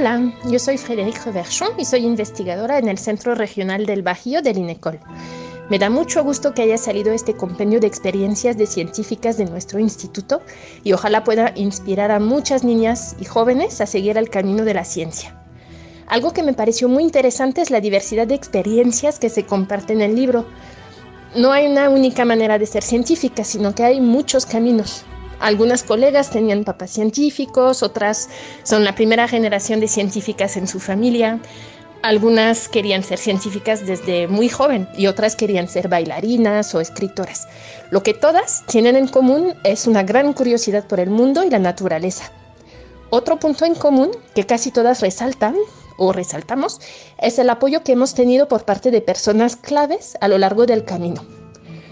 Hola, yo soy Frédéric Reverchon y soy investigadora en el Centro Regional del Bajío del INECOL. Me da mucho gusto que haya salido este compendio de experiencias de científicas de nuestro instituto y ojalá pueda inspirar a muchas niñas y jóvenes a seguir el camino de la ciencia. Algo que me pareció muy interesante es la diversidad de experiencias que se comparten en el libro. No hay una única manera de ser científica, sino que hay muchos caminos. Algunas colegas tenían papás científicos, otras son la primera generación de científicas en su familia. Algunas querían ser científicas desde muy joven y otras querían ser bailarinas o escritoras. Lo que todas tienen en común es una gran curiosidad por el mundo y la naturaleza. Otro punto en común que casi todas resaltan o resaltamos es el apoyo que hemos tenido por parte de personas claves a lo largo del camino.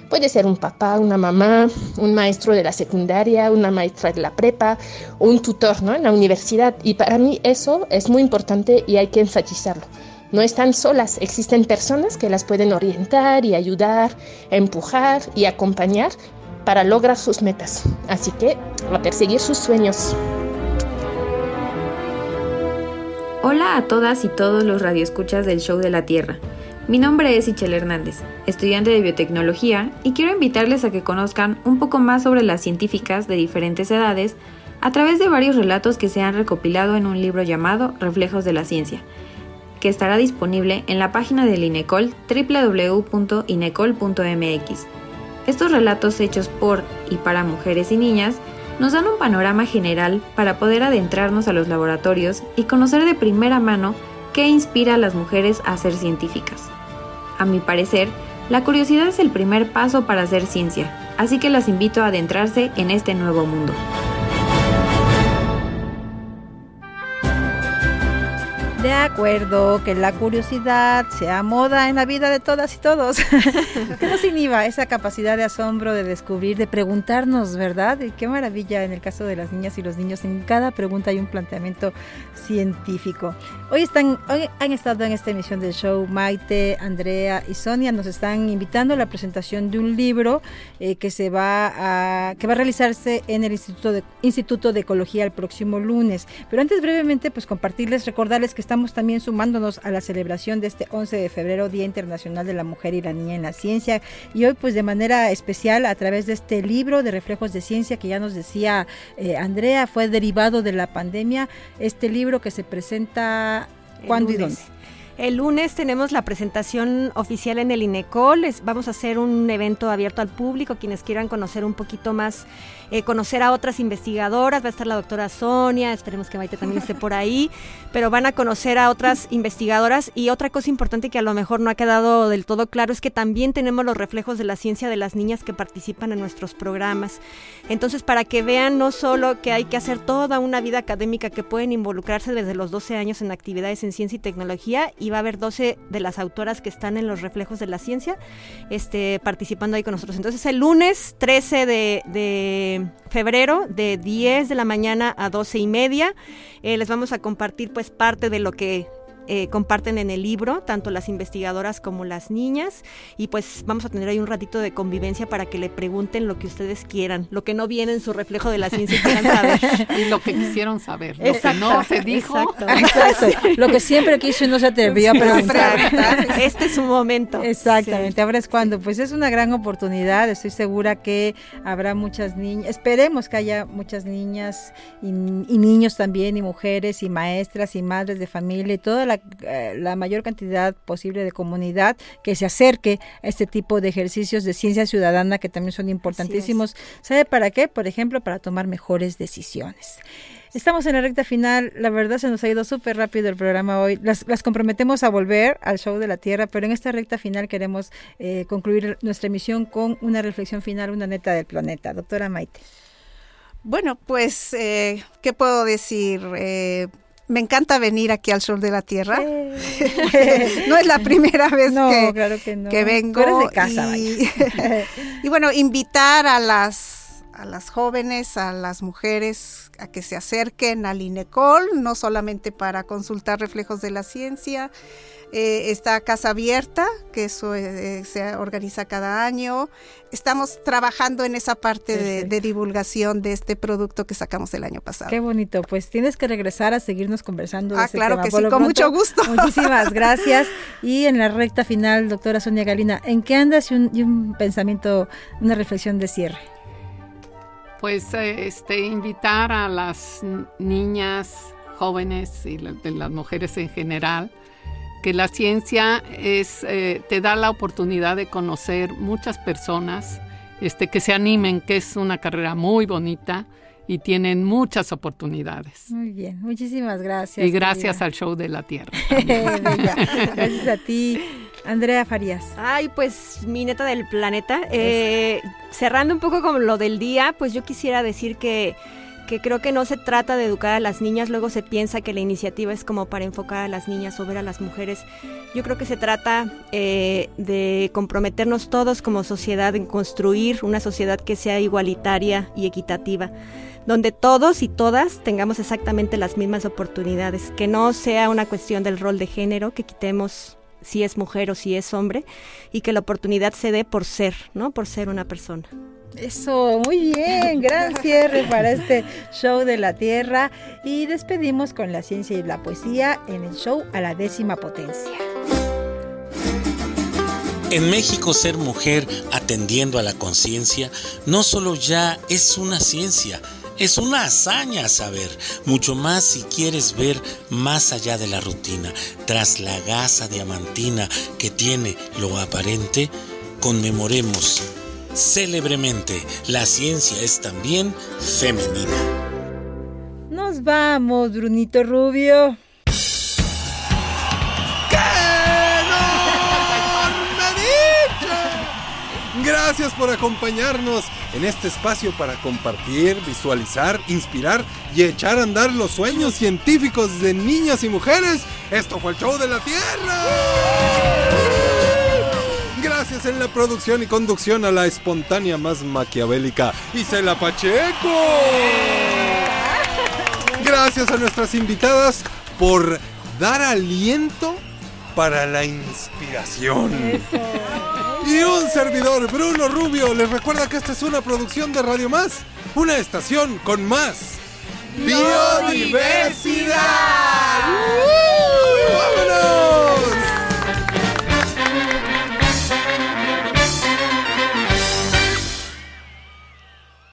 Puede ser un papá, una mamá, un maestro de la secundaria, una maestra de la prepa, un tutor ¿no? en la universidad. Y para mí eso es muy importante y hay que enfatizarlo. No están solas, existen personas que las pueden orientar y ayudar, empujar y acompañar para lograr sus metas. Así que a perseguir sus sueños. Hola a todas y todos los radioescuchas del Show de la Tierra. Mi nombre es Ichel Hernández, estudiante de biotecnología, y quiero invitarles a que conozcan un poco más sobre las científicas de diferentes edades a través de varios relatos que se han recopilado en un libro llamado Reflejos de la Ciencia, que estará disponible en la página del INECOL www.inecol.mx. Estos relatos hechos por y para mujeres y niñas nos dan un panorama general para poder adentrarnos a los laboratorios y conocer de primera mano qué inspira a las mujeres a ser científicas. A mi parecer, la curiosidad es el primer paso para hacer ciencia, así que las invito a adentrarse en este nuevo mundo. De acuerdo, que la curiosidad sea moda en la vida de todas y todos. que nos inhiba esa capacidad de asombro, de descubrir, de preguntarnos, ¿verdad? Y qué maravilla en el caso de las niñas y los niños. En cada pregunta hay un planteamiento científico. Hoy están, hoy han estado en esta emisión del show Maite, Andrea y Sonia. Nos están invitando a la presentación de un libro eh, que se va a que va a realizarse en el Instituto de Instituto de Ecología el próximo lunes. Pero antes brevemente, pues compartirles, recordarles que estamos también sumándonos a la celebración de este 11 de febrero, Día Internacional de la Mujer y la Niña en la Ciencia. Y hoy, pues de manera especial, a través de este libro de reflejos de ciencia que ya nos decía eh, Andrea, fue derivado de la pandemia, este libro que se presenta cuándo y dónde. El lunes tenemos la presentación oficial en el INECOL. vamos a hacer un evento abierto al público, quienes quieran conocer un poquito más eh, conocer a otras investigadoras, va a estar la doctora Sonia, esperemos que Maite también esté por ahí, pero van a conocer a otras investigadoras y otra cosa importante que a lo mejor no ha quedado del todo claro es que también tenemos los reflejos de la ciencia de las niñas que participan en nuestros programas. Entonces, para que vean no solo que hay que hacer toda una vida académica que pueden involucrarse desde los 12 años en actividades en ciencia y tecnología y va a haber 12 de las autoras que están en los reflejos de la ciencia este, participando ahí con nosotros. Entonces, el lunes 13 de febrero de 10 de la mañana a 12 y media. Eh, les vamos a compartir pues parte de lo que eh, comparten en el libro, tanto las investigadoras como las niñas. Y pues vamos a tener ahí un ratito de convivencia para que le pregunten lo que ustedes quieran, lo que no viene en su reflejo de la ciencia y quieran saber. Y lo que quisieron saber, lo que no se dijo. Lo que siempre quiso y no se atrevió a preguntar. Este es su momento. Exactamente, ahora es cuando. Pues es una gran oportunidad, estoy segura que habrá muchas niñas, esperemos que haya muchas niñas y, y niños también, y mujeres, y maestras, y madres de familia, y toda la eh, la, mayor cantidad posible de comunidad que se acerque a este tipo de ejercicios de ciencia ciudadana que también son importantísimos. ¿Sabe para qué? Por ejemplo, para tomar mejores decisiones. Estamos en la recta final, la verdad se nos ha ido súper rápido el programa hoy. Las, comprometemos a volver al show de la Tierra, pero en esta recta final queremos eh, concluir nuestra emisión con una reflexión final, una neta del planeta. Doctora Maite. Bueno, pues, eh, ¿qué puedo decir? Me encanta venir aquí al sur de la tierra. no es la primera vez que, que, vengo. de casa, y, y, bueno, invitar a las a las jóvenes, a las mujeres, a que se acerquen al INECOL, no solamente para consultar reflejos de la ciencia, eh, está Casa Abierta, que eso eh, se organiza cada año. Estamos trabajando en esa parte de, divulgación de este producto que sacamos el año pasado. Qué bonito, pues tienes que regresar a seguirnos conversando. ah, claro que sí, con mucho gusto. Muchísimas gracias. Y en la recta final, doctora Sonia Galina, ¿en qué andas y un, pensamiento, una reflexión de cierre? Pues eh, este, invitar a las niñas, jóvenes y las mujeres en general que la ciencia es, eh, te da la oportunidad de conocer muchas personas, este, que se animen, que es una carrera muy bonita y tienen muchas oportunidades. Muy bien, muchísimas gracias. Y gracias al show de la Tierra. gracias a ti. Andrea Farías. Ay, pues mi neta del planeta. Eh, cerrando un poco con lo del día, pues yo quisiera decir que que creo que no se trata de educar a las niñas, luego se piensa que la iniciativa es como para enfocar a las niñas o ver a las mujeres. Yo creo que se trata eh, de comprometernos todos como sociedad en construir una sociedad que sea igualitaria y equitativa donde todos y todas tengamos exactamente las mismas oportunidades, que no sea una cuestión del rol de género, que quitemos si es mujer o si es hombre, y que la oportunidad se dé por ser, ¿no? Por ser una persona. Eso, muy bien, gran cierre para este show de la Tierra y despedimos con la ciencia y la poesía en el show a la décima potencia. En México ser mujer atendiendo a la conciencia no solo ya es una ciencia, es una hazaña saber, mucho más si quieres ver más allá de la rutina, tras la gasa diamantina que tiene lo aparente, conmemoremos célebremente, la ciencia es también femenina. Nos vamos, Brunito Rubio. Gracias por acompañarnos en este espacio para compartir, visualizar, inspirar y echar a andar los sueños científicos de niñas y mujeres. Esto fue el show de la Tierra. Gracias en la producción y conducción a la espontánea más maquiavélica, Isela Pacheco. Gracias a nuestras invitadas por dar aliento para la inspiración. Y un servidor, Bruno Rubio, les recuerda que esta es una producción de Radio Más, una estación con más biodiversidad.